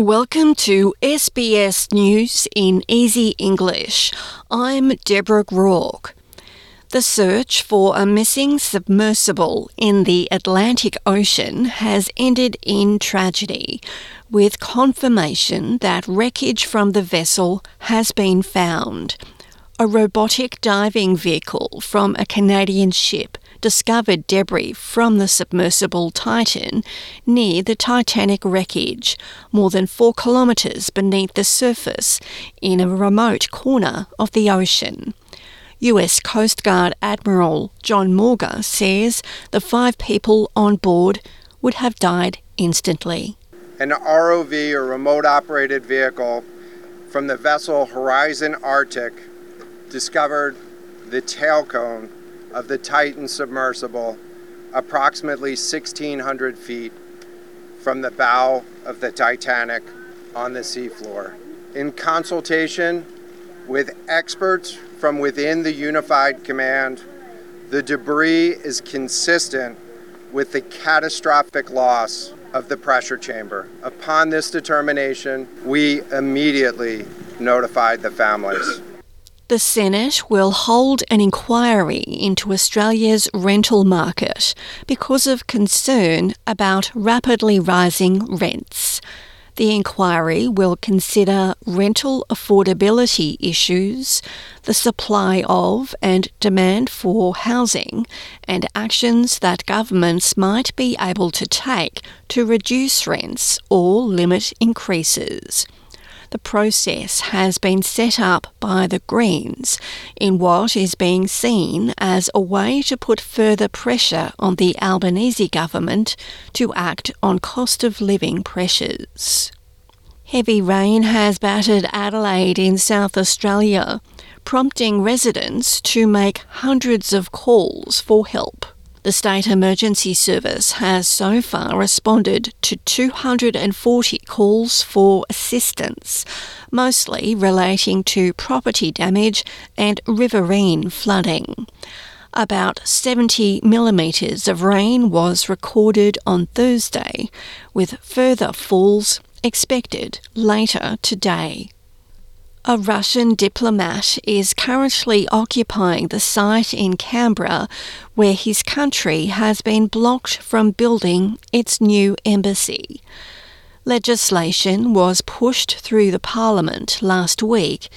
Welcome to SBS News in Easy English. I'm Deborah Groarke. The search for a missing submersible in the Atlantic Ocean has ended in tragedy, with confirmation that wreckage from the vessel has been found. A robotic diving vehicle from a Canadian ship discovered debris from the submersible Titan near the Titanic wreckage, more than four kilometres beneath the surface in a remote corner of the ocean. US Coast Guard Admiral John Mauger says the five people on board would have died instantly. An ROV or remote operated vehicle from the vessel Horizon Arctic discovered the tail cone of the Titan submersible approximately 1,600 feet from the bow of the Titanic on the seafloor. In consultation with experts from within the Unified Command, the debris is consistent with the catastrophic loss of the pressure chamber. Upon this determination, we immediately notified the families. The Senate will hold an inquiry into Australia's rental market because of concern about rapidly rising rents. The inquiry will consider rental affordability issues, the supply of and demand for housing, and actions that governments might be able to take to reduce rents or limit increases the process has been set up by the Greens in what is being seen as a way to put further pressure on the Albanese government to act on cost of living pressures. Heavy rain has battered Adelaide in South Australia, prompting residents to make hundreds of calls for help. The State Emergency Service has so far responded to 240 calls for assistance, mostly relating to property damage and riverine flooding. About 70 millimetres of rain was recorded on Thursday, with further falls expected later today. A Russian diplomat is currently occupying the site in Canberra where his country has been blocked from building its new embassy. Legislation was pushed through the parliament last week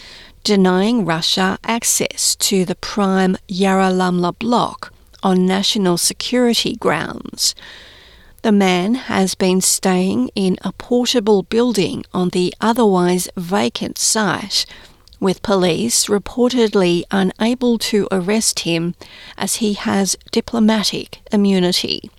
denying Russia access to the prime Yarralumla block on national security grounds. The man has been staying in a portable building on the otherwise vacant site, with police reportedly unable to arrest him as he has diplomatic immunity.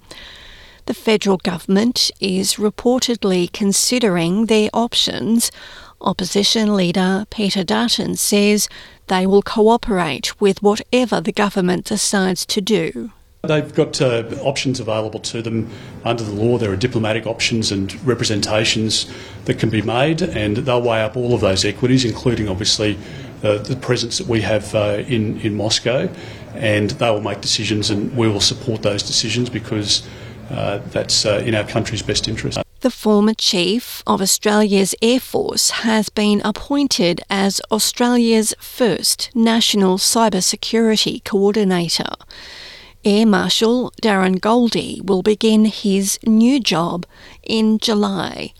The federal government is reportedly considering their options. Opposition leader Peter Dutton says they will cooperate with whatever the government decides to do. They've got uh, options available to them under the law. There are diplomatic options and representations that can be made, and they'll weigh up all of those equities, including obviously uh, the presence that we have uh, in, in Moscow, and they will make decisions, and we will support those decisions because uh, that's uh, in our country's best interest. The former chief of Australia's Air Force has been appointed as Australia's first national cybersecurity coordinator. Air Marshal Darren Goldie will begin his new job in July.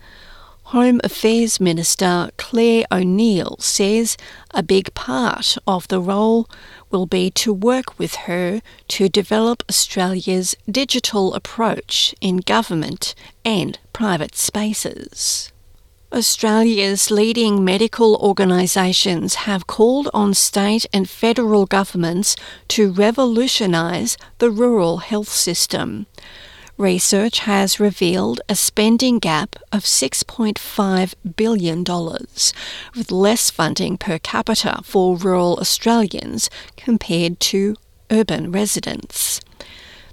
Home Affairs Minister Clare O'Neil says a big part of the role will be to work with her to develop Australia's digital approach in government and private spaces. Australia's leading medical organisations have called on state and federal governments to revolutionise the rural health system. Research has revealed a spending gap of $6.5 billion, with less funding per capita for rural Australians compared to urban residents.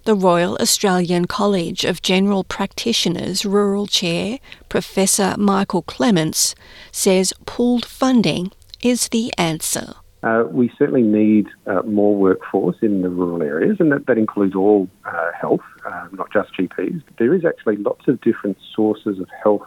The Royal Australian College of General Practitioners Rural Chair, Professor Michael Clements, says pooled funding is the answer. Uh, we certainly need uh, more workforce in the rural areas, and that, that includes all uh, health, uh, not just GPs. There is actually lots of different sources of health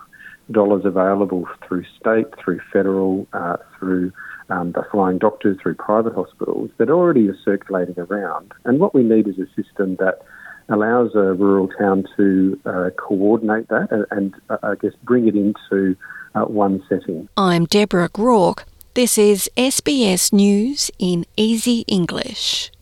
dollars available through state, through federal, uh, through um, the flying doctors, through private hospitals that already are circulating around. And what we need is a system that allows a rural town to uh, coordinate that and, and uh, I guess bring it into uh, one setting. I'm Deborah Groarke. This is SBS News in Easy English.